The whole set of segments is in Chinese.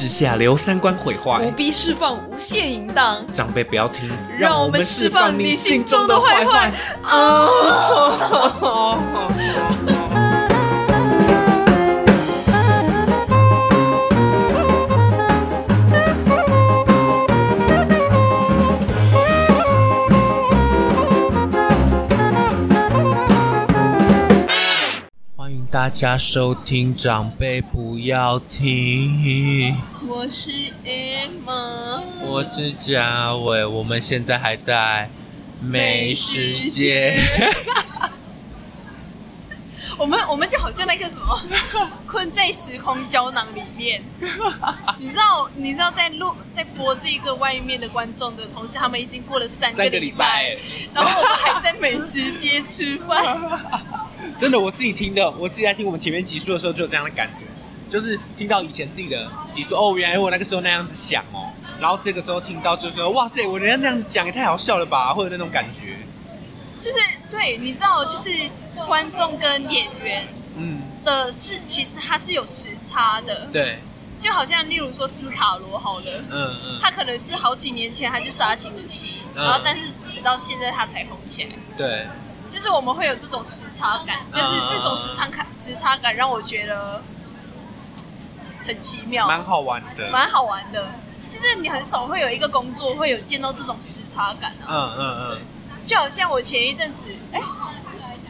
之下留三观毁坏不，必释放无限淫荡。长辈不要听，让我们释放你心中的坏坏欢迎大家收听，长辈不要听。我是 Emma，我是嘉伟，我们现在还在美食街。我们我们就好像那个什么，困在时空胶囊里面。你知道你知道在录在播这个外面的观众的同时，他们已经过了三个礼拜礼拜，然后我们还在美食街吃饭。真的，我自己听的，我自己在听我们前面集数的时候就有这样的感觉，就是听到以前自己的集数，哦，原来我那个时候那样子想哦，然后这个时候听到就说，哇塞，我人家那样子讲也太好笑了吧，会有那种感觉。就是对，你知道，就是观众跟演员嗯，的是，其实它是有时差的。对，就好像例如说斯卡罗好了，嗯嗯，他可能是好几年前他就杀青的戏，嗯然后但是直到现在他才红起来。对，就是我们会有这种时差感，但是这种时差感时差感让我觉得很奇妙，蛮好玩的。蛮好玩的。就是你很少会有一个工作会有见到这种时差感啊，嗯嗯嗯。就好像我前一阵子，哎、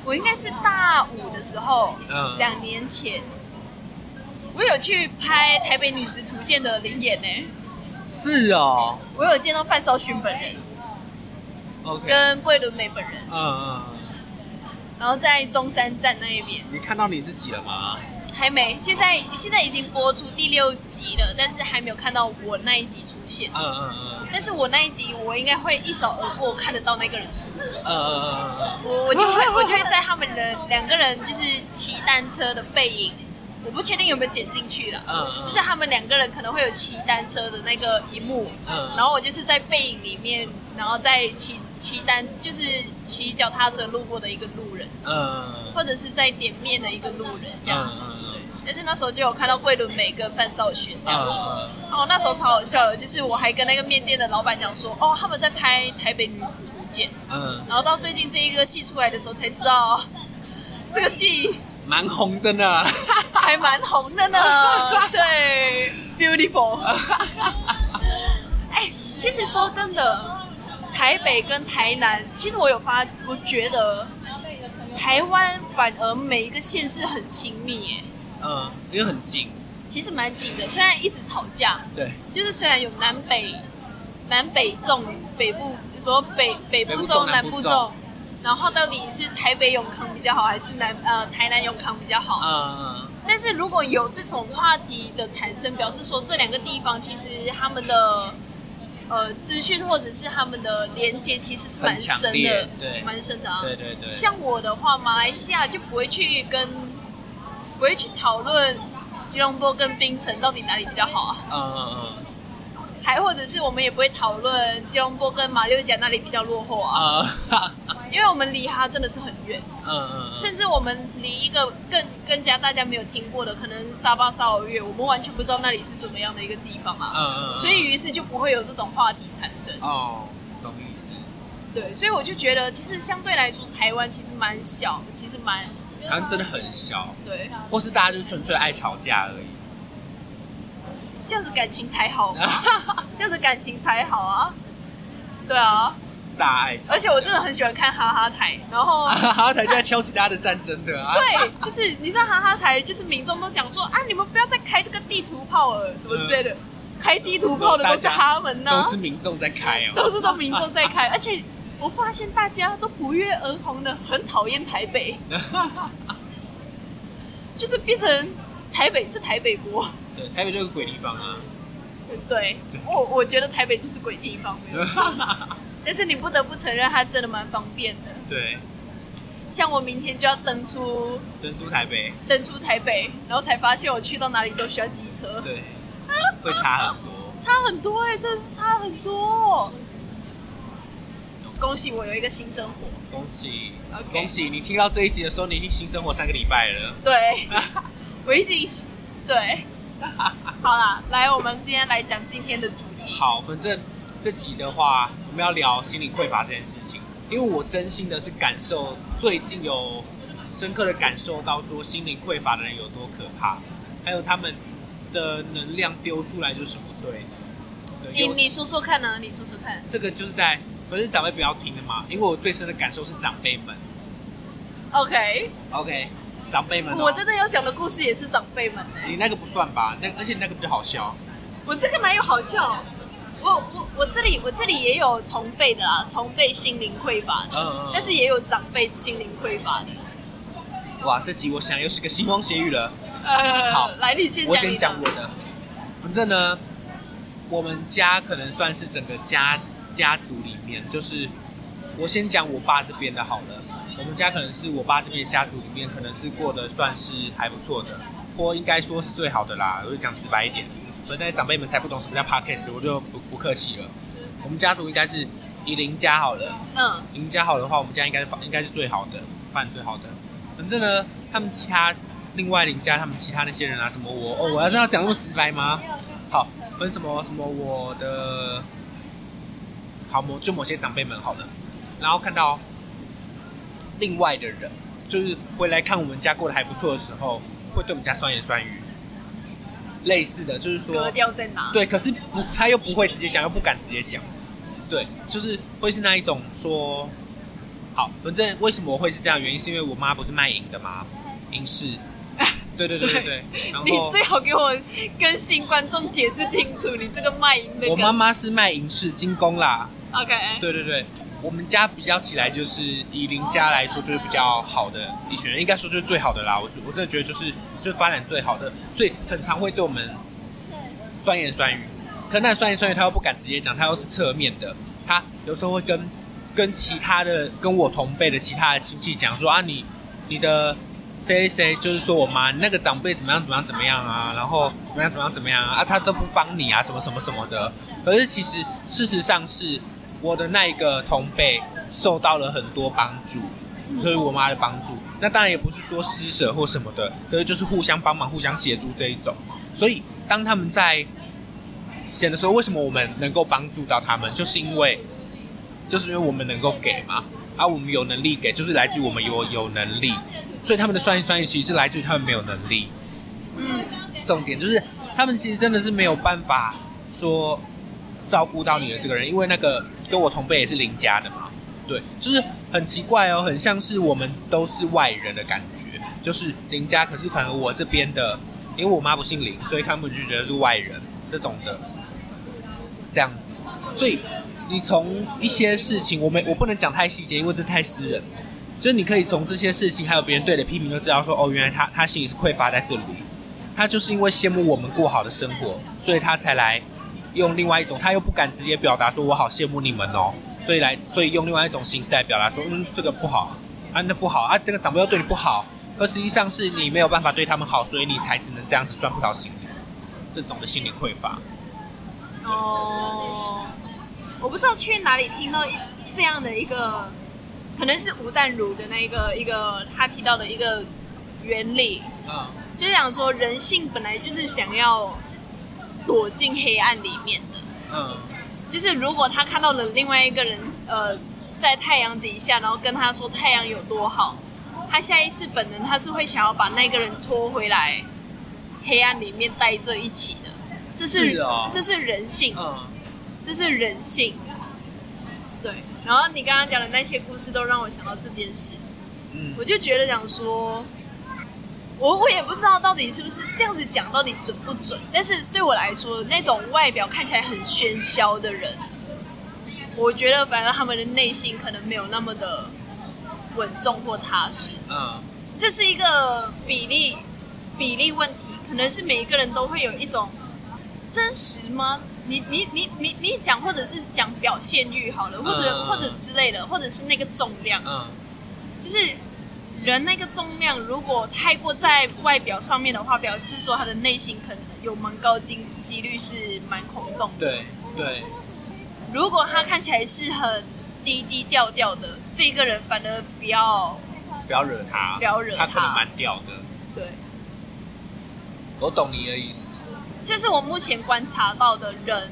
我应该是大五的时候，嗯。两年前，我有去拍《台北女子图鉴》的灵演呢，嗯，是哦。我有见到范少勋本人，OK，跟桂纶镁本人，嗯嗯，然后在中山站那一边。你看到你自己了吗？还没，现在现在已经播出第六集了，但是还没有看到我那一集出现。嗯嗯嗯但是我那一集我应该会一扫而过，看得到那个人是我。嗯嗯嗯我我就会我就会在他们的两个人就是骑单车的背影，我不确定有没有剪进去了。嗯嗯，就是他们两个人可能会有骑单车的那个一幕，嗯然后我就是在背影里面，然后在骑骑单就是骑脚踏车路过的一个路人，嗯或者是在点面的一个路人这样子。嗯但是那时候就有看到桂纶镁跟范少勋这样，嗯哦，那时候超好笑的，就是我还跟那个面店的老板讲说，哦，他们在拍《台北女子图鉴》，嗯，然后到最近这一个戏出来的时候才知道，这个戏蛮红的呢。还蛮红的呢。对，beautiful。哎，其实说真的，台北跟台南，其实我有发，我觉得台湾反而每一个县市很亲密，耶，嗯，因为很近。其实蛮紧的。虽然一直吵架，对，就是虽然有南北南北重，北部说北北部重南部重，然后到底是台北永康比较好，还是南呃台南永康比较好？嗯嗯但是如果有这种话题的产生，表示说这两个地方其实他们的呃资讯或者是他们的连接其实是蛮深的，对蛮深的啊。对对对。像我的话，马来西亚就不会去跟不会去讨论吉隆坡跟槟城到底哪里比较好啊。嗯嗯嗯。还或者是我们也不会讨论吉隆坡跟马六甲那里比较落后啊，嗯因为我们离它真的是很远，嗯嗯甚至我们离一个更更加大家没有听过的，可能沙巴沙尔越，我们完全不知道那里是什么样的一个地方啊，嗯嗯，所以于是就不会有这种话题产生。哦，懂意思。对，所以我就觉得其实相对来说，台湾其实蛮小，其实蛮台湾真的很小，对，或是大家就纯粹爱吵架而已。这样子感情才好嘛，这样子感情才好啊。对啊，大爱吵架。而且我真的很喜欢看哈哈台，然后 哈哈台在挑起大家的战争的啊。对，就是你知道哈哈台，就是民众都讲说啊，你们不要再开这个地图炮了，什么之类的。开地图炮的都是他们呐、都是民众在开哦。都是都民众在开，而且我发现大家都不约而同的很讨厌台北，就是变成台北是台北国。对，台北就是个鬼地方啊。对，我我觉得台北就是鬼地方，没有错。但是你不得不承认，它真的蛮方便的。对，像我明天就要登出登出台北，登出台北，然后才发现我去到哪里都需要机车，对，会差很多。差很多哎、真的是差很多。恭喜我有一个新生活。恭喜恭喜！你听到这一集的时候，你已经新生活三个礼拜了。对，我已经是对，好啦，来，我们今天来讲今天的主题。好，反正这集的话，我们要聊心理匮乏这件事情，因为我真心的是感受，最近有深刻的感受到说心灵匮乏的人有多可怕，还有他们的能量丢出来就是不对。对你你说说看呢？你说说看。这个就是在，反正长辈不要听的嘛，因为我最深的感受是长辈们。OK，OK，长辈们、哦，我真的要讲的故事也是长辈们的、你那个不算吧？那而且那个比较好笑。我这个哪有好笑？我我我这里我这里也有同辈的啦，同辈心灵匮乏的，嗯嗯嗯但是也有长辈心灵匮乏的。哇，这集我想又是个腥风血雨了。呃，好来你先讲我先讲我的，反正呢，我们家可能算是整个家家族里面，就是我先讲我爸这边的好了。我们家可能是我爸这边家族里面，可能是过得算是还不错的，或应该说是最好的啦。我就讲直白一点，所以那些长辈们才不懂什么叫 podcast，我就不不客气了。我们家族应该是以邻家好了，嗯邻家好的话，我们家应该是应该是最好的，饭最好的。反正呢，他们其他另外邻家他们其他那些人啊，什么我哦，我要这样讲那么直白吗？好，分什么什么我的，好某就某些长辈们好了，然后看到另外的人，就是回来看我们家过得还不错的时候，会对我们家酸言酸语，类似的就是说格调在哪？对，可是不，他又不会直接讲，又不敢直接讲。对，就是会是那一种说，好，反正为什么我会是这样的原因，是因为我妈不是卖淫的嘛，银饰。对对对对对，然你最好给我跟新观众解释清楚，你这个卖淫的。我妈妈是卖银饰精工啦。OK，对对对，我们家比较起来，就是以邻家来说，就是比较好的一群人，应该说就是最好的啦。我我真的觉得就是就是发展最好的，所以很常会对我们酸言酸语。可那酸言酸语他又不敢直接讲，他又是侧面的，他有时候会跟跟其他的跟我同辈的其他的亲戚讲说啊，你你的谁谁谁，就是说我妈那个长辈怎么样怎么样怎么样啊，然后怎么样怎么样怎么样，啊他都不帮你啊，什么什么什么的。可是其实事实上是我的那一个同辈受到了很多帮助，就是我妈的帮助。那当然也不是说施舍或什么的，可是就是互相帮忙、互相协助这一种。所以当他们在闲的时候，为什么我们能够帮助到他们，就是因为就是因为我们能够给嘛，啊，我们有能力给，就是来自于我们有有能力。所以他们的酸言酸语其实是来自于他们没有能力。嗯，重点就是他们其实真的是没有办法说照顾到你的这个人，因为那个跟我同辈也是邻家的嘛，对，就是很奇怪哦，很像是我们都是外人的感觉，就是邻家，可是反而我这边的，因为我妈不姓林，所以他们就觉得是外人这种的，这样子，所以你从一些事情，我们我不能讲太细节，因为这太私人。就是你可以从这些事情，还有别人对的批评，就知道说，哦，原来他他心里是匮乏在这里，他就是因为羡慕我们过好的生活，所以他才来用另外一种，他又不敢直接表达说我好羡慕你们哦，所以来，所以用另外一种形式来表达说，嗯，这个不好啊，那不好啊，这个长辈又对你不好，可实际上是你没有办法对他们好，所以你才只能这样子钻不到心理，这种的心理匮乏。哦，我不知道去哪里听到一这样的一个，可能是吴淡如的那一个一个他提到的一个原理，嗯。就是讲说人性本来就是想要躲进黑暗里面的，嗯。就是如果他看到了另外一个人，呃，在太阳底下，然后跟他说太阳有多好，他下意识本能他是会想要把那个人拖回来黑暗里面待着一起的，这是这是人性，嗯。这是人性。对，然后你刚刚讲的那些故事都让我想到这件事，嗯。我就觉得讲说，我我也不知道到底是不是这样子讲到底准不准，但是对我来说，那种外表看起来很喧嚣的人，我觉得反而他们的内心可能没有那么的稳重或踏实。嗯这是一个比例比例问题，可能是每一个人都会有一种真实吗？你你你你你讲，或者是讲表现欲好了，或者、嗯或者之类的，或者是那个重量，嗯就是人那个重量，如果太过在外表上面的话，表示说他的内心可能有蛮高几几率是蛮空洞的。对对，如果他看起来是很低低调调的，这个人反而不要不要惹他，不要惹他他可能蛮屌的。对。我懂你的意思。这是我目前观察到的人，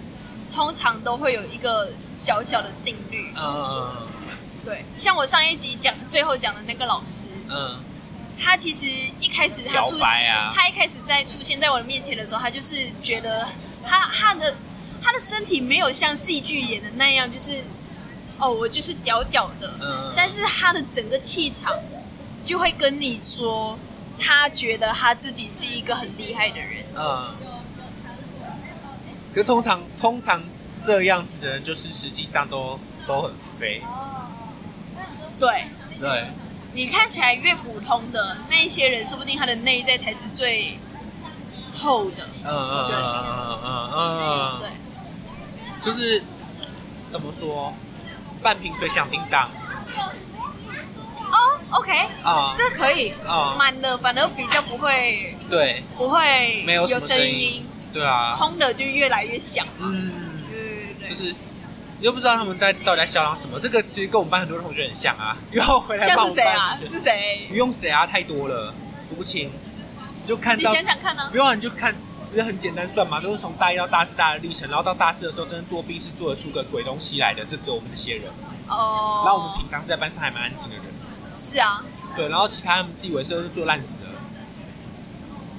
通常都会有一个小小的定律。嗯对，像我上一集讲最后讲的那个老师，嗯，他其实一开始他表出白啊，他一开始在出现在我的面前的时候，他就是觉得他他的他的身体没有像戏剧演的那样，就是哦，我就是屌屌的，嗯，但是他的整个气场就会跟你说，他觉得他自己是一个很厉害的人。嗯，可通常通常这样子的人，就是实际上都都很肥，对。对，你看起来越普通的那一些人，说不定他的内在才是最厚的。嗯嗯嗯嗯嗯嗯，对，就是怎么说，半瓶水响叮当。哦，OK，啊，这可以，啊。满的反而比较不会对，不会没有声声音，对啊，空的就越来越响嘛。嗯，对对对。就是。你又不知道他们在到底在嚣张什么，这个其实跟我们班很多同学很像啊。又要回来像帮我班是谁啊？是谁不？用谁啊，太多了，数不清。你就看你到，不？用啊，你就看，其实很简单算嘛，都是从大一到大四大的历程，然后到大四的时候，真的作弊是做得出个鬼东西来的，就只有我们这些人。哦，然后我们平常是在班上还蛮安静的人，是啊对，然后其他他们自以为是都是做烂死了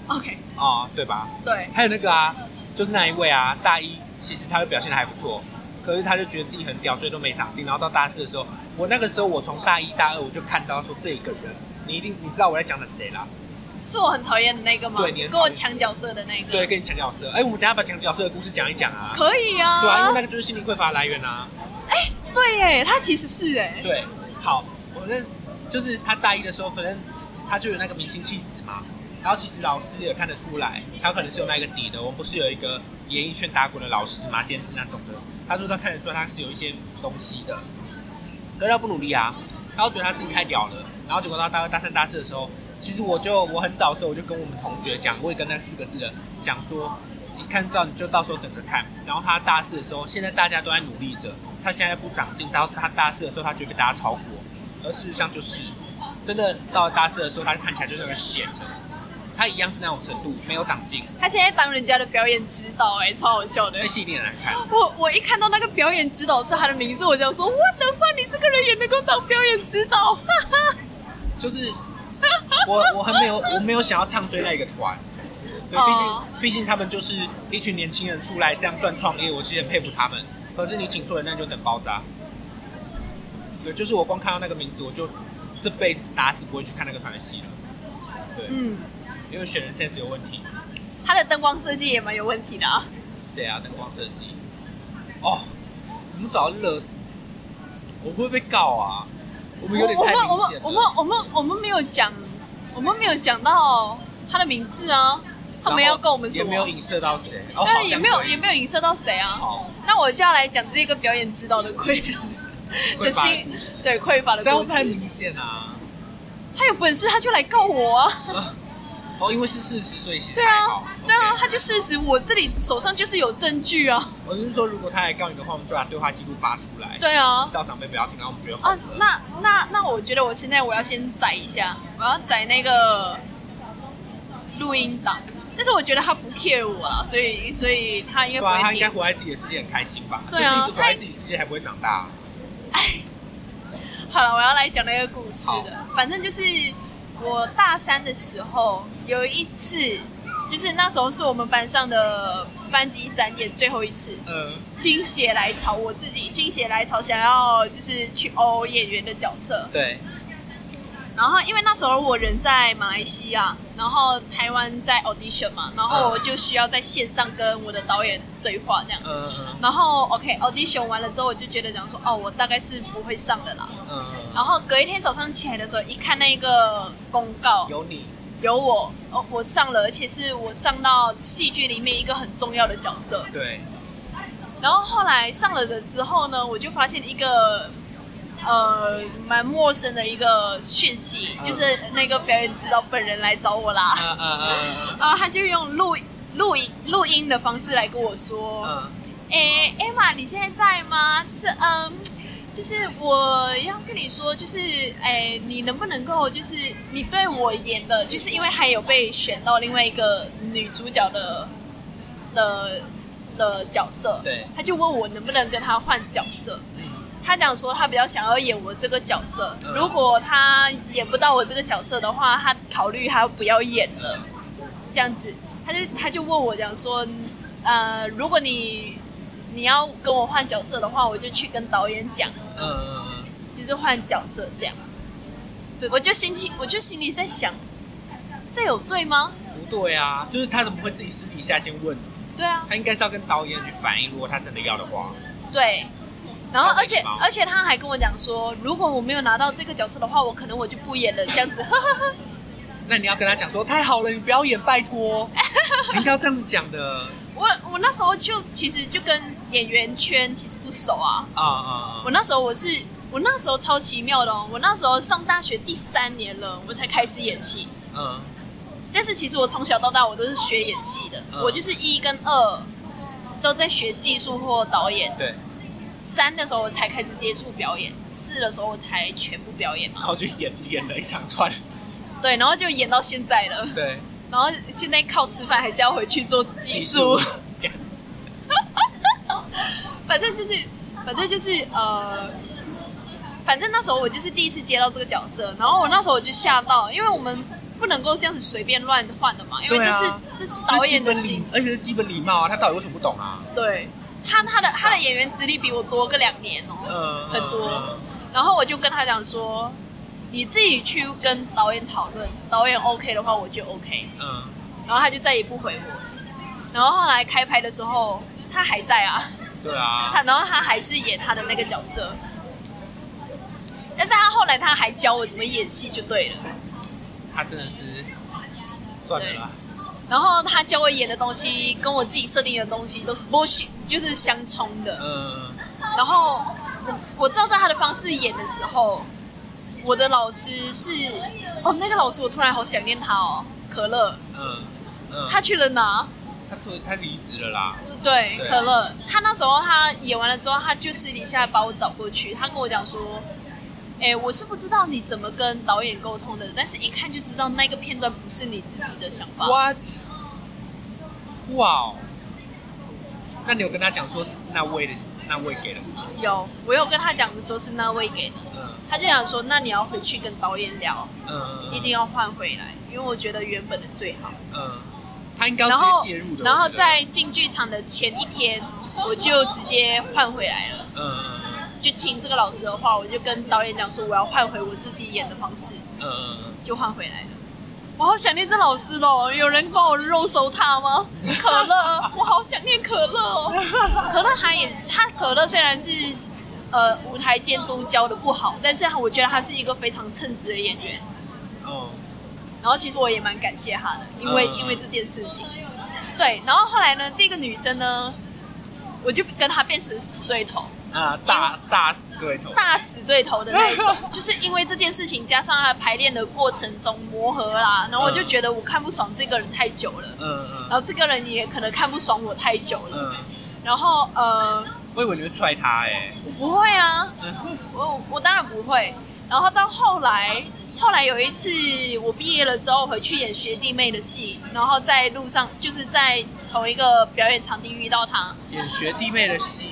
，OK，啊、对吧？对，还有那个啊，就是那一位啊，大一其实他的表现的还不错，可是他就觉得自己很屌，所以都没长进。然后到大四的时候，我那个时候我从大一大二我就看到说这个人，你一定你知道我在讲的谁啦？是我很讨厌的那个吗？对跟我抢角色的那个。对，，跟你抢角色。哎，我们等下把抢角色的故事讲一讲啊。可以啊。对啊，因为那个就是心理匮乏的来源啊。哎对耶，他其实是哎。对，好，反正就是他大一的时候，反正他就有那个明星气质嘛。然后其实老师也看得出来，他可能是有那个底的。我们不是有一个演艺圈打滚的老师嘛，兼职那种的。他说他看得出来他是有一些东西的，可是他不努力啊，他觉得他自己太屌了。然后结果到大二、大三、大四的时候，其实我就我很早的时候我就跟我们同学讲，我也跟那四个字的讲说，你看到你就到时候等着看。然后他大四的时候，现在大家都在努力着，他现在不长进，到他大四的时候，他就会被大家超过。而事实上就是，真的到了大四的时候，他就看起来就像个闲的，他一样是那种程度，没有长进，他现在当人家的表演指导，哎，超好笑的那。戏一定很难看。我我一看到那个表演指导是他的名字，我就想说，What the fuck？你这个人也能够当表演指导？就是我我很没有我没有想要唱衰那一个团，对，毕哦竟毕竟他们就是一群年轻人出来这样算创业，我其实很佩服他们。可是你请错人，那就等包扎。对，就是我光看到那个名字，我就这辈子打死不会去看那个团的戏了。对，嗯，因为选人 sense 有问题。他的灯光设计也蛮有问题的啊。谁啊？灯光设计？哦，我们早就热死。我会不会被告啊？我们有点太明显了。我们我们我们我们没有讲，我们没有讲到他的名字啊。他们要跟我们什么？也没有影射到谁，哦，好对，也没有也没有影射到谁啊。那我就要来讲这个表演指导的 匮乏的心对匮乏的这样。太明显啊！他有本事他就来告我啊！哦，因为是事实，所以其实对啊对啊他就事实，我这里手上就是有证据啊。我是说，如果他来告你的话，我们就把对话记录发出来，对啊，到长辈不要听，到我们觉得啊那那那我觉得我现在我要先载一下，我要载那个录音档，但是我觉得他不 care 我啊，所以所以他应该啊，他应该。活在自己的世界很开心吧？对啊活在自己世界，还不会长大。哎 好了，我要来讲那个故事好的。反正就是我大三的时候有一次，就是那时候是我们班上的班级展演最后一次，嗯心血来潮，我自己心血来潮想要就是去欧演员的角色。对，然后因为那时候我人在马来西亚，然后台湾在 audition 嘛，然后我就需要在线上跟我的导演对话这样。嗯嗯然后 OK audition 完了之后，我就觉得讲说，哦，我大概是不会上的啦。嗯然后隔一天早上起来的时候，一看那个公告嗯，，有你，有我，哦，我上了，而且是我上到戏剧里面一个很重要的角色。对，然后后来上了的之后呢，我就发现一个呃蛮陌生的一个讯息，嗯就是那个表演指导本人来找我啦，嗯嗯嗯 啊，他就用录录音录音的方式来跟我说，嗯诶、艾玛，你现在在吗？就是嗯。就是我要跟你说，就是诶，你能不能够，就是你对我演的，就是因为还有被选到另外一个女主角的的的角色，对他就问我能不能跟他换角色。嗯他讲说他比较想要演我这个角色，嗯如果他演不到我这个角色的话，他考虑他不要演了，这样子，他就他就问我讲说，呃，如果你你要跟我换角色的话，我就去跟导演讲，嗯嗯嗯，就是换角色这样。这我就心情，我就心里在想，这有对吗？不对啊，就是他怎么会自己私底下先问？对啊，他应该是要跟导演去反映，如果他真的要的话。对。然后，而且而且他还跟我讲说，如果我没有拿到这个角色的话，我可能我就不演了，这样子。呵呵呵。那你要跟他讲说，太好了，你不要演，拜托，你应该要这样子讲的我我那时候就其实就跟演员圈其实不熟啊。啊啊我那时候我是我那时候超奇妙的哦，我那时候上大学第三年了，我才开始演戏。嗯但是其实我从小到大我都是学演戏的，嗯我就是一跟二都在学技术或导演，对，三的时候我才开始接触表演，四的时候我才全部表演嘛。然后就演演了一长串，对，然后就演到现在了，对，然后现在靠吃饭还是要回去做技术，干 反正就是反正就是呃。反正那时候我就是第一次接到这个角色，然后我那时候我就吓到，因为我们不能够这样子随便乱换的嘛，因为这是、啊这是导演的心，而且是基本礼貌啊，他到底为什么不懂啊？对他他的他的演员资历比我多个两年哦、嗯，很多。嗯然后我就跟他讲说，你自己去跟导演讨论，导演 OK 的话我就 OK，嗯，然后他就再也不回我。然后后来开拍的时候，他还在啊，对啊，他然后他还是演他的那个角色，但是他后来他还教我怎么演戏就对了。他真的是算了啦，然后他教我演的东西跟我自己设定的东西都是 bullshit，就是相冲的。嗯。然后我我照着他的方式演的时候，我的老师是哦，那个老师我突然好想念他哦，可乐，嗯嗯，他去了哪？他做他离职了啦，对，对。可乐，他那时候他演完了之后，他就私底下把我找过去，他跟我讲说，哎，我是不知道你怎么跟导演沟通的，但是一看就知道那个片段不是你自己的想法。What？哇哦！那你有跟他讲说是那位的那位给的吗？有，我有跟他讲说是那位给的，嗯他就想说，那你要回去跟导演聊，嗯，一定要换回来，因为我觉得原本的最好。嗯，他应该要然后直接介入的。然后在进剧场的前一天，我就直接换回来了，嗯嗯就听这个老师的话，我就跟导演讲说我要换回我自己演的方式，嗯就换回来了。我好想念这老师哦，有人帮我肉搜他吗？可乐，我好想念可乐哦。可乐他也，他可乐虽然是呃舞台监督教的不好，但是我觉得他是一个非常称职的演员。嗯哦然后其实我也蛮感谢他的，因为、嗯因为这件事情。对，然后后来呢，这个女生呢，我就跟她变成死对头，啊，大大死对头。大死对头的那一种，就是因为这件事情加上他排练的过程中磨合啦，然后我就觉得我看不爽这个人太久了，嗯嗯然后这个人也可能看不爽我太久了，嗯嗯，然后呃，我以为你会踹他哎。我不会啊，嗯我我当然不会。然后到后来，后来有一次我毕业了之后回去演学弟妹的戏，然后在路上就是在同一个表演场地遇到他，演学弟妹的戏。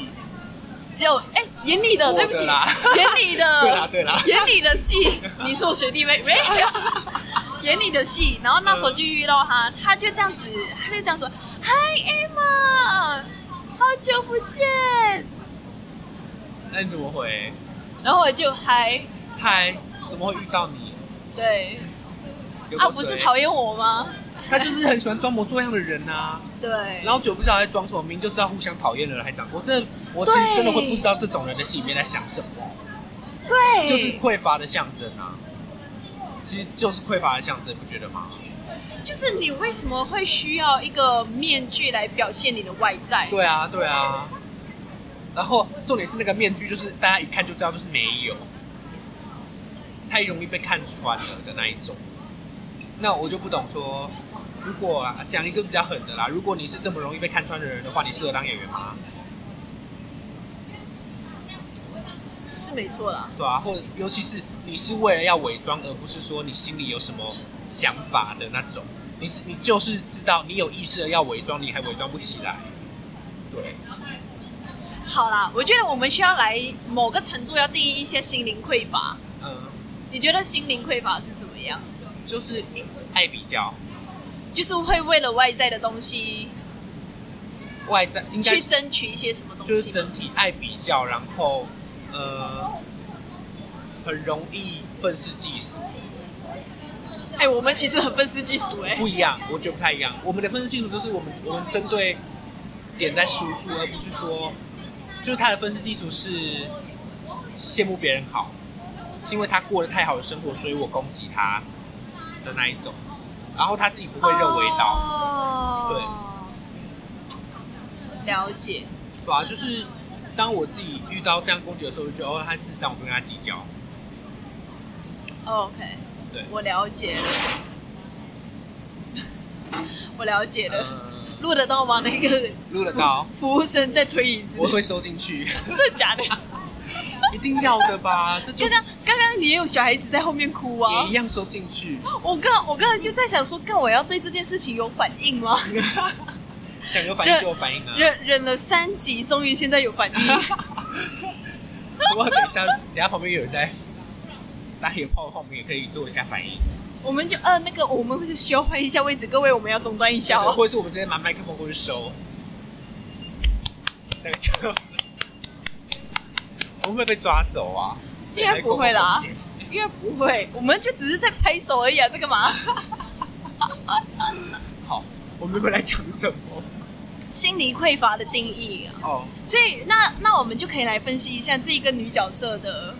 只有哎演你的，对不起 啦，演你的，对啦对啦演你的戏，你是我学弟妹没有？演你的戏，然后那时候就遇到他，他就这样子，他就这样说：“Hi Emma，好久不见。那你怎么回？”然后我就嗨，嗨，怎么会遇到你？对，他啊，不是讨厌我吗？他就是很喜欢装模作样的人啊。对，然后久不知道在装什么，明明就知道互相讨厌的人还讲，我真的，我其实真的会不知道这种人的心里面在想什么，对，就是匮乏的象征啊。其实就是匮乏的象征，你不觉得吗？就是你为什么会需要一个面具来表现你的外在？对啊，对啊。然后重点是那个面具，就是大家一看就知道就是没有，太容易被看穿了的那一种。那我就不懂说，如果啊讲一个比较狠的啦，如果你是这么容易被看穿的人的话，你适合当演员吗？是没错啦。对啊，或者尤其是你是为了要伪装，而不是说你心里有什么想法的那种，你是你就是知道你有意识的要伪装，你还伪装不起来。对，好啦，我觉得我们需要来某个程度要定义一些心灵匮乏。嗯，你觉得心灵匮乏是怎么样？就是爱比较，就是会为了外在的东西外在应该去争取一些什么东西就是西？整体爱比较，然后呃，很容易愤世嫉俗。哎、我们其实很愤世嫉俗哎、不一样，我觉得不太一样。我们的分析技术就是我们我们针对点在输出，而不是说，就是他的分析技术是羡慕别人好，是因为他过得太好的生活，所以我攻击他的那一种，然后他自己不会认为到，哦，对，了解。对啊，就是当我自己遇到这样攻击的时候，我就觉得哦，他智障，我不跟他计较。OK，对，我了解了，我了解了。呃，录得到吗？那个录得到，服务生再推椅子，我会收进去，真的假的？一定要的吧？这就就像刚刚你也有小孩子在后面哭啊也一，样收进去。我刚我刚才就在想说，干我要对这件事情有反应吗？想有反应就有反应啊！忍忍了三集，终于现在有反应。不过等一下，等一下旁边有人在打野炮的话，我们也可以做一下反应，我们就呃那个，我们会需要换一下位置，各位我们要中断一下哦。或者是我们直接拿麦克风过去收。会不会被抓走啊？应该不会啦。应该不会，我们就只是在拍手而已啊，这干嘛？好，我们本来讲什么？心理匮乏的定义啊，哦，所以那那我们就可以来分析一下这一个女角色的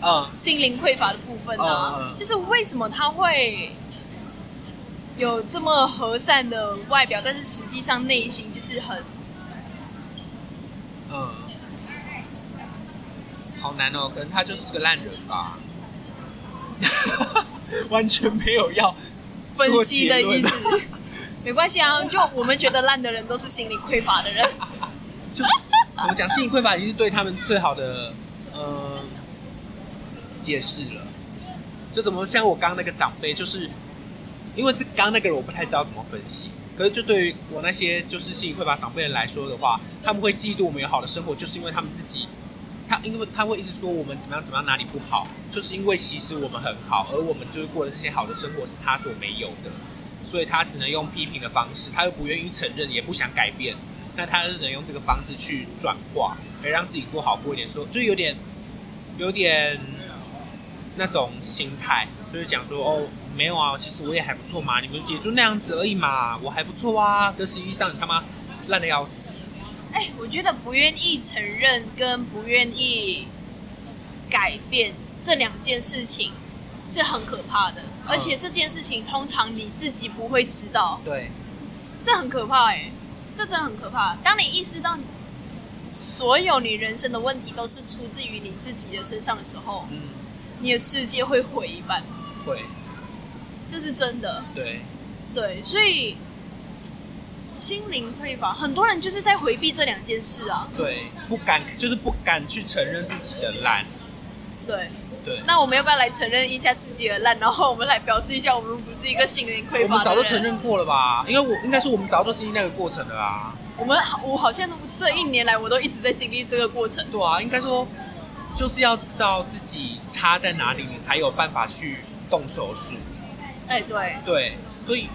嗯，心灵匮乏的部分啊，就是为什么她会有这么和善的外表，但是实际上内心就是很嗯，好难哦，可能他就是个烂人吧，完全没有要分析的意思。没关系啊，就我们觉得烂的人都是心理匮乏的人。就怎么讲，心理匮乏已经是对他们最好的呃解释了。就怎么像我刚刚那个长辈，就是因为这刚刚那个人我不太知道怎么分析，可是就对于我那些就是心理匮乏长辈人来说的话，他们会嫉妒我们有好的生活，就是因为他们自己。他因为他会一直说我们怎么样怎么样哪里不好，就是因为其实我们很好，而我们就是过的这些好的生活是他所没有的，所以他只能用批评的方式，他又不愿意承认，也不想改变，那他只能用这个方式去转化，可以让自己过好过一点。说就有点有点那种心态，就是讲说哦，没有啊，其实我也还不错嘛，你们也就那样子而已嘛，我还不错啊。但实际上你他妈烂的要死。哎，我觉得不愿意承认跟不愿意改变这两件事情是很可怕的，而且这件事情通常你自己不会知道，对，这很可怕哎，这真的很可怕。当你意识到你所有你人生的问题都是出自于你自己的身上的时候，嗯，你的世界会毁一半，会，这是真的。对，对，所以心灵匮乏，很多人就是在回避这两件事啊。对，不敢就是不敢去承认自己的烂。对，对，那我们要不要来承认一下自己的烂，然后我们来表示一下我们不是一个心灵匮我们乏的人？早就承认过了吧？因为我应该说我们早就经历那个过程了啦。我们好，我好像这一年来我都一直在经历这个过程。对啊，应该说就是要知道自己差在哪里，你才有办法去动手术。哎，对，对，所以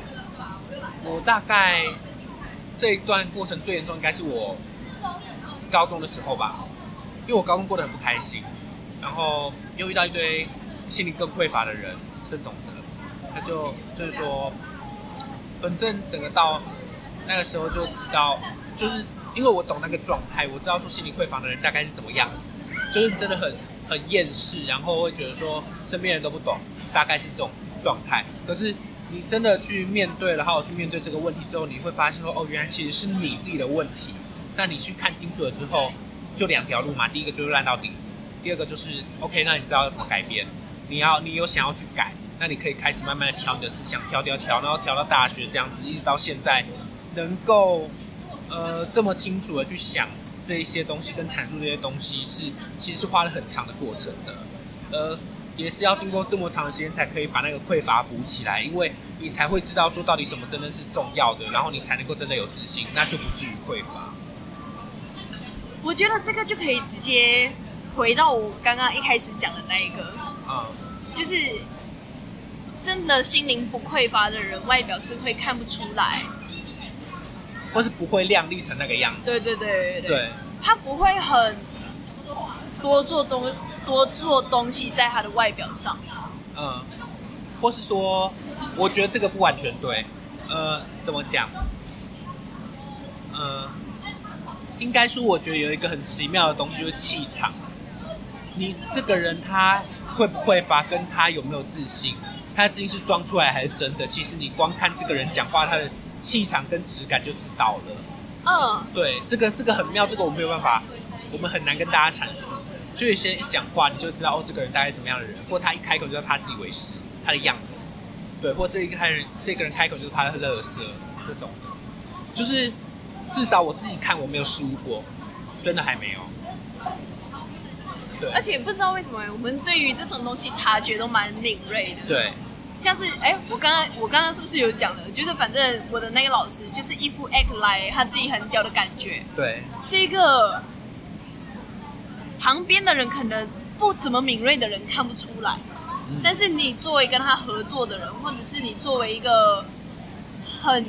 我大概这一段过程最严重应该是我高中的时候吧，因为我高中过得很不开心，然后又遇到一堆心理更匮乏的人，这种的，他就就是说，反正整个到那个时候就知道，就是因为我懂那个状态，我知道说心理匮乏的人大概是怎么样子，就是真的很很厌世，然后会觉得说身边人都不懂，大概是这种状态。可是你真的去面对了，好好去面对这个问题之后，你会发现说，哦，原来其实是你自己的问题。那你去看清楚了之后，就两条路嘛，第一个就是烂到底，第二个就是 OK，那你知道要怎么改变，你要你有想要去改，那你可以开始慢慢的调你的思想，调调调，然后调到大学这样子，一直到现在，能够呃这么清楚的去想这一些东西跟阐述这些东西是，其实是花了很长的过程的，呃，也是要经过这么长的时间才可以把那个匮乏补起来，因为你才会知道说到底什么真的是重要的，然后你才能够真的有自信，那就不至于匮乏。我觉得这个就可以直接回到我刚刚一开始讲的那一个，啊、就是真的心灵不匮乏的人，外表是会看不出来。或是不会亮丽成那个样子。对对对对对，他不会很多做东多做东西在他的外表上。嗯，或是说，我觉得这个不完全对。呃，怎么讲？呃，应该说，我觉得有一个很奇妙的东西，就是气场。你这个人他会不会发，跟他有没有自信，他的自信是装出来还是真的？其实你光看这个人讲话，他的气场跟质感就知道了。嗯，对，这个这个很妙，这个我没有办法，我们很难跟大家阐述。就是先一讲话，你就知道哦，这个人大概什么样的人，或他一开口就是他自以为是，他的样子，对，或这一个人这个人开口就是他的乐色这种的，就是至少我自己看我没有失误过，真的还没有。对而且不知道为什么我们对于这种东西察觉都蛮敏锐的。对，像是哎、我刚刚我刚刚是不是有讲的？就是反正我的那个老师就是一副 act 来他自己很屌的感觉。对，这个旁边的人可能不怎么敏锐的人看不出来，嗯。但是你作为跟他合作的人，或者是你作为一个很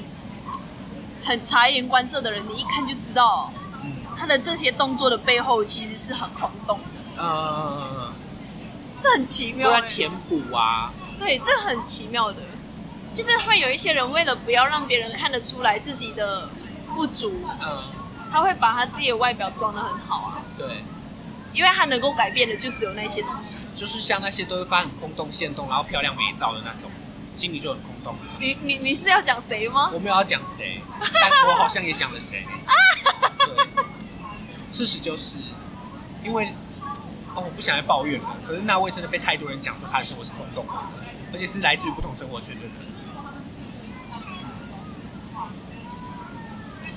很察言观色的人，你一看就知道嗯。他的这些动作的背后其实是很空洞的，嗯，这很奇妙、欸。都在填补啊，对，这很奇妙的，就是会有一些人为了不要让别人看得出来自己的不足，嗯，他会把他自己的外表装的很好啊，对，因为他能够改变的就只有那些东西。就是像那些都会发很空洞、现动，然后漂亮没照的那种，心里就很空洞。你你你是要讲谁吗？我没有要讲谁，但我好像也讲了谁。对，事实就是，因为哦，我不想再抱怨了。可是那位真的被太多人讲说他的生活是空洞的，而且是来自于不同生活圈的人。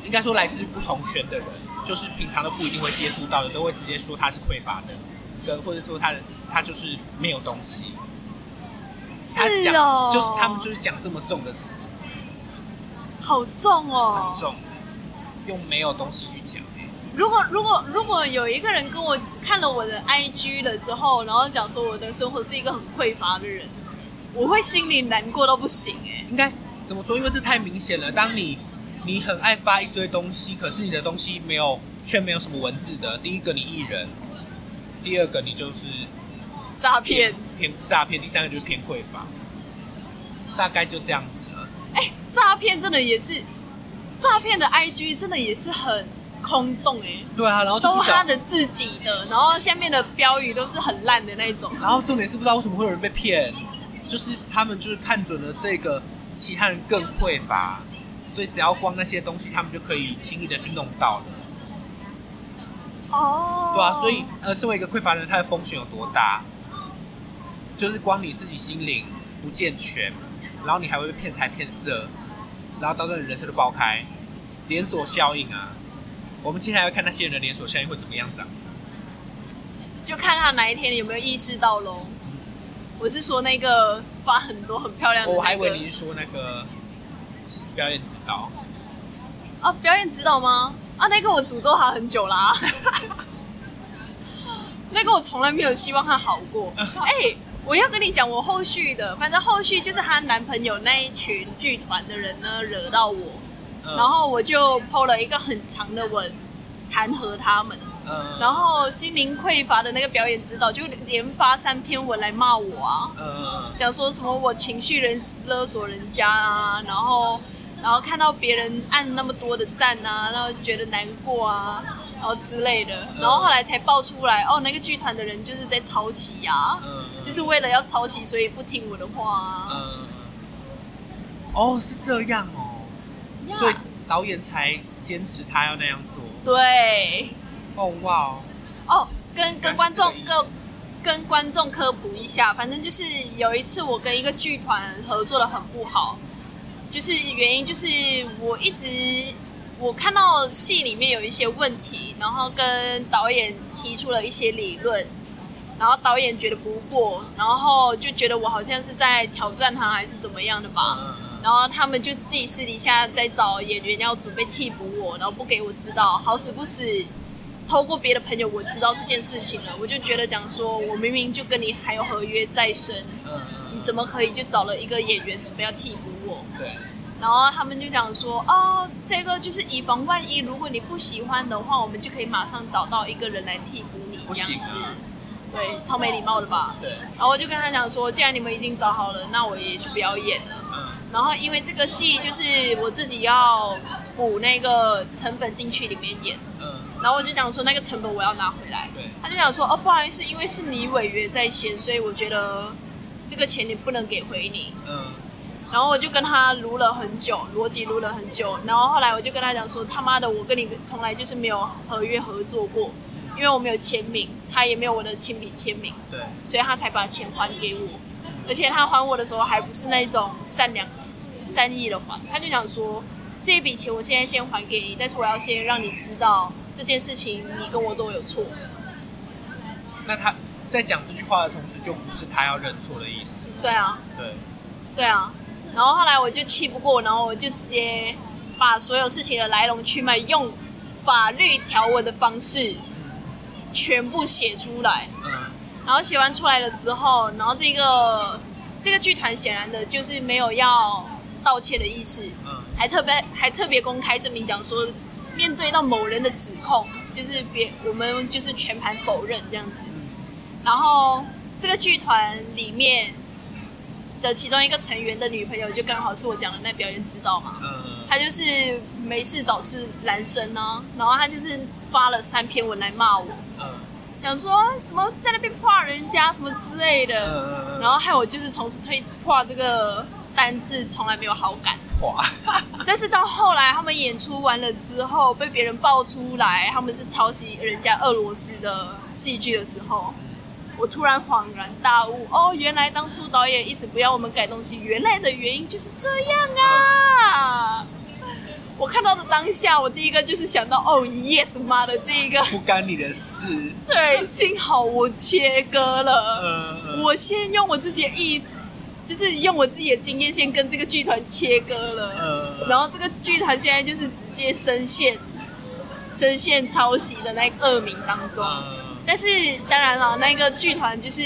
应该说来自于不同圈的人，就是平常都不一定会接触到的，都会直接说他是匮乏的，跟或者说他的他就是没有东西。他讲、哦，就是他们就是讲这么重的词，好重哦很。重，用没有东西去讲。如果如果如果有一个人跟我看了我的 IG 了之后，然后讲说我的生活是一个很匮乏的人，我会心里难过到不行哎、应该怎么说？因为这太明显了。当你你很爱发一堆东西，可是你的东西没有，却没有什么文字的。第一个你艺人，第二个你就是诈骗。骗诈骗，第三个就是骗匮乏，大概就这样子了。哎、诈骗真的也是，诈骗的 IG 真的也是很空洞哎、对啊，然后就都不想，他的自己的，然后下面的标语都是很烂的那种。然后重点是不知道为什么会有人被骗，就是他们就是看准了这个，其他人更匮乏，所以只要光那些东西，他们就可以轻易的去弄到了。哦，对啊，所以呃，身为一个匮乏人，他的风险有多大？就是光你自己心灵不健全，然后你还会被骗财骗色，然后到时候你人生都爆开，连锁效应啊！我们接下来要看那些人的连锁效应会怎么样长。就看他哪一天有没有意识到喽。我是说那个发很多很漂亮的、那个，我还以为你是说那个表演指导，啊，表演指导吗？啊，那个我诅咒他很久啦、那个我从来没有希望他好过。哎、我要跟你讲我后续的，反正后续就是她男朋友那一群剧团的人呢惹到我，嗯。然后我就 PO 了一个很长的文弹劾他们，嗯，然后心灵匮乏的那个表演指导就连发三篇文来骂我啊。嗯。讲说什么我情绪人勒索人家啊，然后然后看到别人按那么多的赞啊，然后觉得难过啊，然后之类的，然后后来才爆出来，哦，那个剧团的人就是在抄袭啊，嗯，就是为了要抄袭，所以不听我的话啊。嗯，哦，是这样哦，呀所以导演才坚持他要那样做。对，哦哇哦，哦，跟跟观众跟跟观众科普一下，反正就是有一次我跟一个剧团合作的很不好，就是原因就是我一直我看到戏里面有一些问题，然后跟导演提出了一些理论，然后导演觉得不过，然后就觉得我好像是在挑战他还是怎么样的吧，然后他们就自己私底下在找演员要准备替补我，然后不给我知道，好死不死，透过别的朋友我知道这件事情了，我就觉得讲说，我明明就跟你还有合约在身，你怎么可以就找了一个演员准备要替补我？对，然后他们就讲说，哦，这个就是以防万一，如果你不喜欢的话，我们就可以马上找到一个人来替补你，不这样子。对，超没礼貌的吧？对，然后我就跟他讲说，既然你们已经找好了，那我也就不要演了。嗯然后因为这个戏就是我自己要补那个成本进去里面演，嗯，然后我就讲说那个成本我要拿回来。对，他就讲说，哦，不好意思，因为是你违约在先，所以我觉得这个钱你不能给回你。嗯然后我就跟他撸了很久，逻辑撸了很久。然后后来我就跟他讲说，他妈的，我跟你从来就是没有合约合作过，因为我没有签名，他也没有我的亲笔签名，对，所以他才把钱还给我。而且他还我的时候还不是那种善良善意的还，他就讲说这一笔钱我现在先还给你，但是我要先让你知道这件事情你跟我都有错。那他在讲这句话的同时，就不是他要认错的意思。对啊，对，对啊，然后后来我就气不过，然后我就直接把所有事情的来龙去脉用法律条文的方式全部写出来。嗯然后写完出来了之后，然后这个这个剧团显然的就是没有要道歉的意思，嗯还特别还特别公开声明讲说，面对到某人的指控，就是别我们就是全盘否认这样子。然后这个剧团里面的其中一个成员的女朋友，就刚好是我讲的那表演指导嘛，嗯。她就是没事找事男生呢、然后她就是发了三篇文来骂我，嗯。讲说什么在那边夸人家什么之类的，嗯，然后害我就是从此推夸这个单字从来没有好感。话，但是到后来他们演出完了之后，被别人爆出来他们是抄袭人家俄罗斯的戏剧的时候，我突然恍然大悟，哦，原来当初导演一直不要我们改东西，原来的原因就是这样啊！我看到的当下，我第一个就是想到，哦，yes，妈的，这一个 不干你的事。对，幸好我切割了。嗯，我先用我自己的意志，就是用我自己的经验，先跟这个剧团切割了。呃然后这个剧团现在就是直接深陷深陷抄袭的那恶名当中。嗯但是当然了，那个剧团就是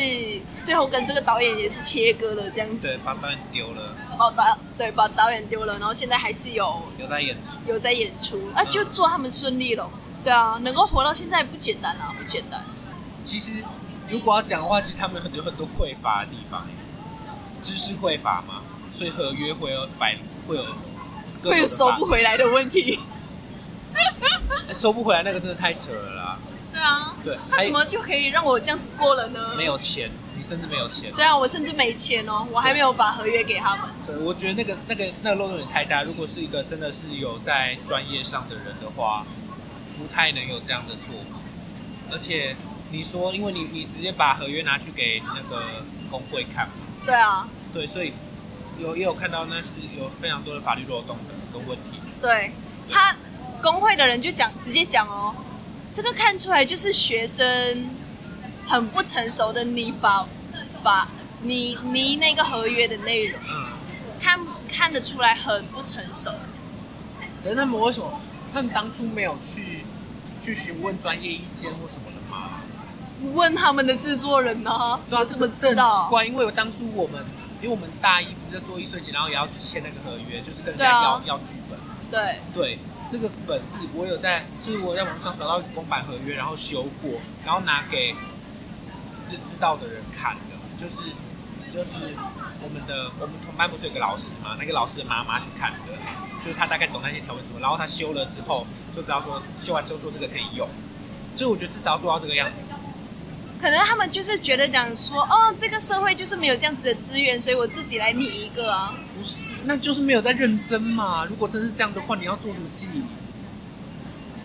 最后跟这个导演也是切割了，这样子对子，，把导演丢了，把导对把导演丢了，然后现在还是有有在演出。有在演出啊，就祝他们顺利了。对啊，能够活到现在不简单啊，不简单。其实如果要讲的话，其实他们很多很多匮乏的地方，知识匮乏嘛，所以合约会有百会有会有收不回来的问题。收不回来，那个真的太扯了啦。对啊，对，他怎么就可以让我这样子过了呢？没有钱，你甚至没有钱。对啊，我甚至没钱哦，我还没有把合约给他们。对，我觉得那个那个那个漏洞有点太大。如果是一个真的是有在专业上的人的话，不太能有这样的错误。而且你说，因为你你直接把合约拿去给那个工会看嘛，对啊，对，所以有也有看到那是有非常多的法律漏洞的跟问题。对他工会的人就讲直接讲哦，这个看出来就是学生很不成熟的拟法法拟拟那个合约的内容，嗯，看看得出来很不成熟。可是他们为什么他们当初没有去去询问专业意见或什么的吗？问他们的制作人呢、对啊，我怎么这个很奇知道？怪，因为当初我们，因为我们大一不是在做易碎节，然后也要去签那个合约，就是跟人家要、要剧本。对，对，这个本子我有在，就是我在网上找到公版合约，然后修过，然后拿给就知道的人看的，就是就是我们的我们同班不是有个老师嘛，那个老师的妈妈去看的，就是他大概懂那些条文什么，然后他修了之后就知道说修完之后说这个可以用，所以我觉得至少要做到这个样子。可能他们就是觉得讲说，哦，这个社会就是没有这样子的资源，所以我自己来拟一个啊。不是，那就是没有在认真嘛。如果真是这样的话，你要做什么戏？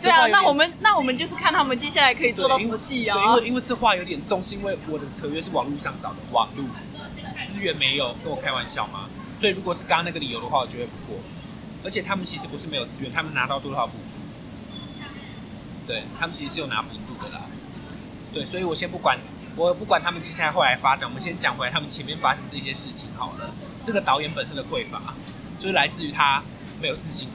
对啊，那我们那我们就是看他们接下来可以做到什么戏啊，。因为因为这话有点重，是因为我的合约是网络上找的，网络资源没有，跟我开玩笑吗？所以如果是刚刚那个理由的话，我绝对不过。而且他们其实不是没有资源，他们拿到多少补助？对他们其实是有拿补助的啦。对，所以我先不管，我不管他们接下来后来发展，我们先讲回来他们前面发生这些事情好了。这个导演本身的匮乏，就是来自于他没有自信嘛，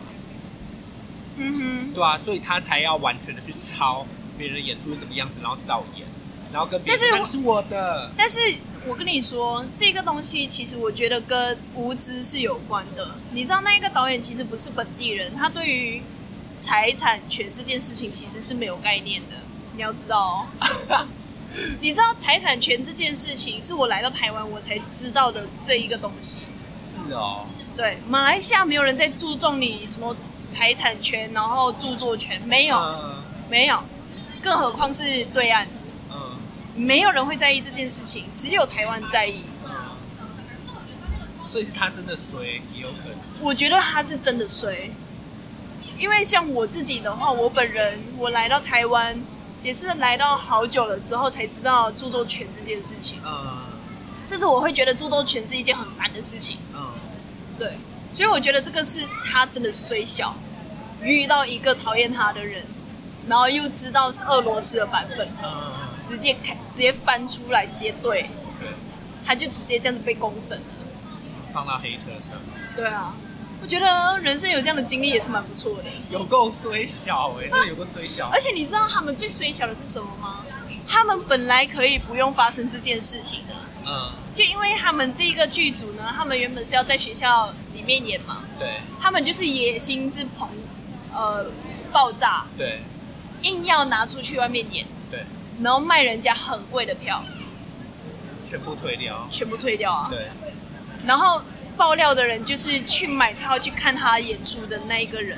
嗯对啊，所以他才要完全的去抄别人的演出是什么样子，然后照演，然后跟别人但是我的，，但是我跟你说，这个东西其实我觉得跟无知是有关的。你知道，那一个导演其实不是本地人，他对于财产权这件事情其实是没有概念的。你要知道哦，你知道财产权这件事情是我来到台湾我才知道的这一个东西。是哦，对，马来西亚没有人在注重你什么财产权，然后著作权，没有，嗯。没有，更何况是对岸，嗯。没有人会在意这件事情，只有台湾在意。嗯，所以是他真的衰，也有可能，我觉得他是真的衰，因为像我自己的话，我本人我来到台湾也是来到好久了之后才知道著作权这件事情，嗯。甚至我会觉得著作权是一件很烦的事情。嗯。对，所以我觉得这个是他真的虽小，遇到一个讨厌他的人，然后又知道是俄罗斯的版本，嗯，直接开直接翻出来，直接对，对，他就直接这样子被公审了。放到黑车上，对啊，我觉得人生有这样的经历也是蛮不错的。有够虽小哎，真的有够虽小。而，且你知道他们最衰小的是什么吗？他们本来可以不用发生这件事情的，嗯，就因为他们这个剧组呢，他们原本是要在学校里面演嘛，对。他们就是野心之膨，呃，爆炸，对。硬要拿出去外面演，对，然后卖人家很贵的票，全部退掉，全部退掉啊。对，然后爆料的人就是去买票去看他演出的那一个人，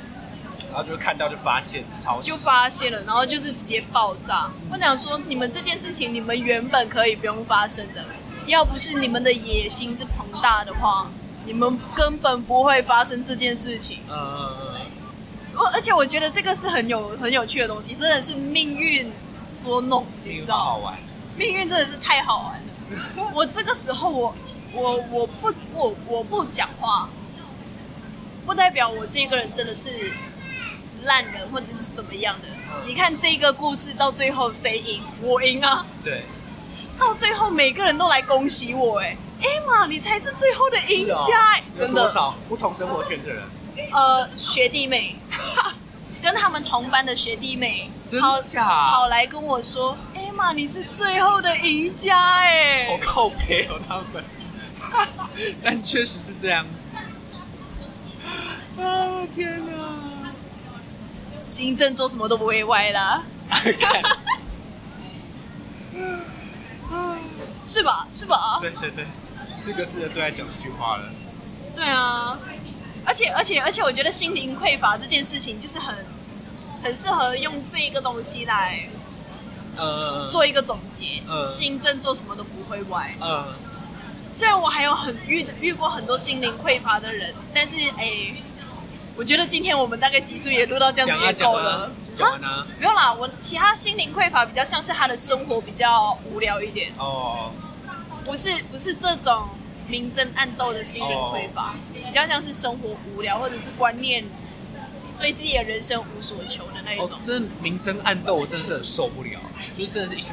然后就看到就发现超就发现了，然后就是直接爆炸。我想说，你们这件事情你们原本可以不用发生的，要不是你们的野心之庞大的话，你们根本不会发生这件事情。嗯嗯嗯我而且我觉得这个是很有很有趣的东西，真的是命运捉弄，嗯，你知道？好好玩，命运真的是太好玩了。我这个时候我我我不我我不讲话，不代表我这个人真的是烂人或者是怎么样的。你看这个故事到最后谁赢？我赢啊！对，到最后每个人都来恭喜我、哎，艾玛，你才是最后的赢家、真的。多少不同生活圈的人，呃，学弟妹，跟他们同班的学弟妹真跑假跑来跟我说：“艾玛，你是最后的赢家哎、好靠背哦，他们，但确实是这样子。啊天哪！行政做什么都不会歪啦，看，是吧？是吧？对对对，四个字的最爱讲这句话了。对啊，而且而且而且，我觉得心灵匮乏这件事情就是很很适合用这一个东西来呃，做一个总结。嗯新政做什么都不会歪。呃，虽然我还有很遇遇过很多心灵匮乏的人，但是哎，我觉得今天我们大概集数也录到这样讲子也够了。，讲完啊。没有啦，我其他心灵匮乏比较像是他的生活比较无聊一点，哦，不是不是这种明争暗斗的心灵匮乏，比较像是生活无聊或者是观念对自己的人生无所求的那一哦种。，真的明争暗斗，我真的是很受不了。就是真的是一群，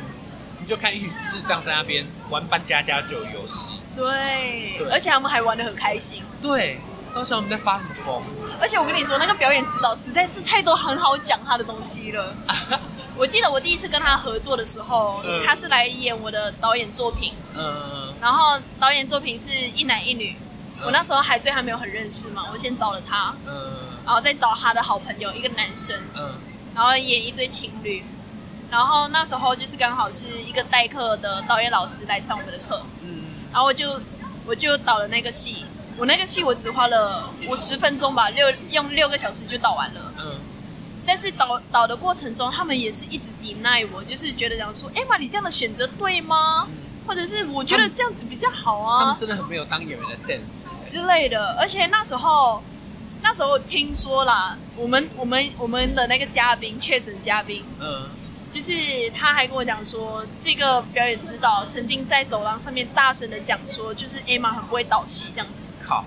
你就看一群智障在那边玩扮家家酒游戏。对，对而且他们还玩的很开心。对，到时候我们在发什么疯？而且我跟你说，那个表演指导实在是太多很好讲他的东西了。我记得我第一次跟他合作的时候，嗯他是来演我的导演作品，嗯然后导演作品是一男一女。嗯我那时候还对他没有很认识嘛，我先找了他，嗯然后再找他的好朋友一个男生，嗯然后演一对情侣。然后那时候就是刚好是一个代课的导演老师来上我们的课，嗯然后我就我就导了那个戏，我那个戏我只花了我十分钟吧，六用六个小时就导完了。嗯但是导导的过程中，他们也是一直 deny 我，就是觉得讲说，哎妈，你这样的选择对吗？嗯，或者是我觉得这样子比较好啊他们真的很没有当演员的 sense。之类的。而且那时候，那时候听说啦，我们我们我们的那个嘉宾确诊嘉宾，嗯就是他还跟我讲说，这个表演指导曾经在走廊上面大声的讲说，就是 Emma 很不会导戏这样子。靠，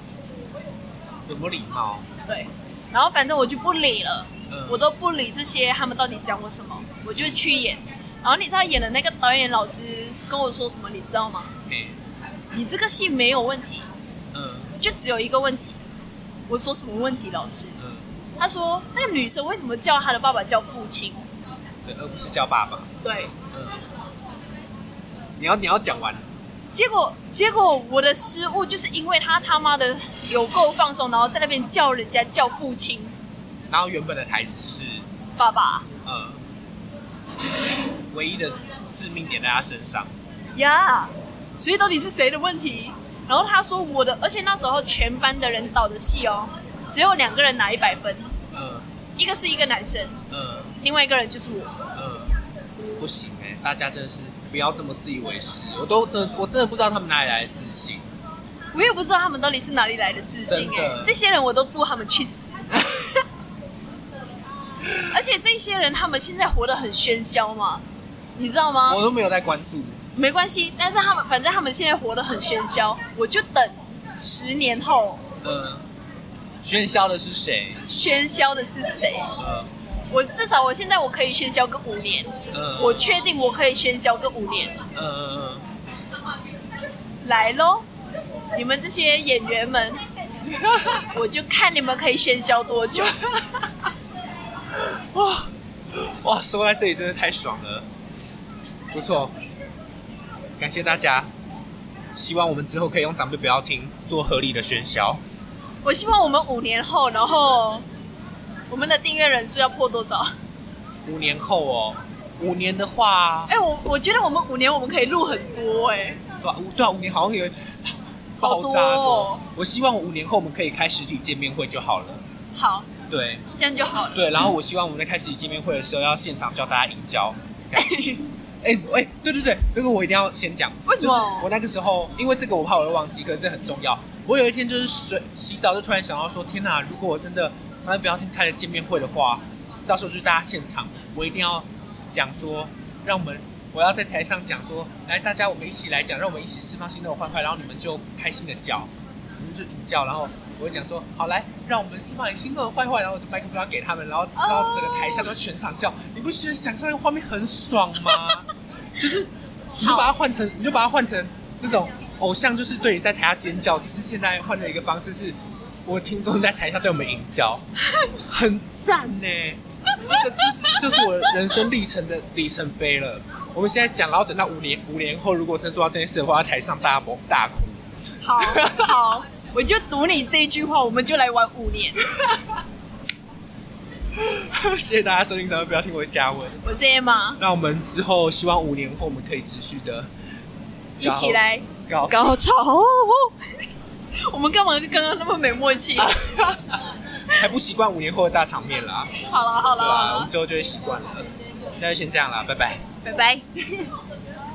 有没有礼貌？对，然后反正我就不理了。嗯，我都不理这些他们到底讲我什么，我就去演。然后你知道演的那个导演老师跟我说什么，你知道吗？嘿你这个戏没有问题，嗯就只有一个问题，我说什么问题，老师？嗯，他说那个女生为什么叫她的爸爸叫父亲？对，而不是叫爸爸。对，嗯，你要你要讲完。结果结果我的失误就是因为他他妈的有够放松，然后在那边叫人家叫父亲然后原本的台词是，爸爸嗯，唯一的致命点在他身上。呀所以到底是谁的问题？然后他说我的，而且那时候全班的人导的戏哦，只有两个人拿一百分，嗯一个是一个男生，嗯另外一个人就是我。嗯，不行哎、大家真的是不要这么自以为是。我都真的我真的不知道他们哪里来的自信。我也不知道他们到底是哪里来的自信哎、这些人我都祝他们去死。而且这些人他们现在活得很喧嚣嘛，你知道吗？我都没有在关注。没关系，但是他们反正他们现在活得很喧嚣，我就等十年后嗯，喧嚣的是谁？喧嚣的是谁。呃我至少我现在我可以喧嚣个五年，嗯，我确定我可以喧嚣个五年。嗯嗯来喽，你们这些演员们，我就看你们可以喧嚣多久。嗯，哇哇，说在这里真的太爽了，不错，感谢大家。希望我们之后可以用长辈不要听做合理的喧嚣。我希望我们五年后，然后我们的订阅人数要破多少？五年后哦，五年的话，哎、我我觉得我们五年我们可以录很多哎、对啊，五对啊，五年好像有好多爆炸哦我希望五年后我们可以开实体见面会就好了。好，对这样就好了。对，然后我希望我们在开实体见面会的时候要现场教大家营销。这样 哎哎、对对对，这个我一定要先讲。为什么就是我那个时候，因为这个我怕我会忘记，可是这很重要。我有一天就是水洗澡，就突然想到说，天哪！如果我真的长辈不要听开了见面会的话，到时候就是大家现场，我一定要讲说，让我们我要在台上讲说，来大家我们一起来讲，让我们一起释放心中的欢快，然后你们就开心的叫，你们就引叫，然后我会讲说，好来，让我们释放你心中的坏坏，然后我就麦克风要给他们，然后之后整个台下都全场叫，你不觉得想象那个画面很爽吗？就是你就把它换成，你就把它换成那种偶像，就是对你在台下尖叫，只是现在换了一个方式是，我听众在台下对我们引教，很赞呢。这个就是就是我人生历程的里程碑了。我们现在讲，然后等到五年五年后，如果真做到这件事的话，台上大崩大哭。好好，我就赌你这一句话，我们就来玩五年。谢谢大家收听，咱们不要听我的加文。我是 Emma，那我们之后希望五年后我们可以持续的一起来高高潮。我们干嘛刚刚那么没默契？还不习惯五年后的大场面啦，好了好了好对吧？我们了，之后就会习惯了。那就先这样啦，拜拜。拜拜。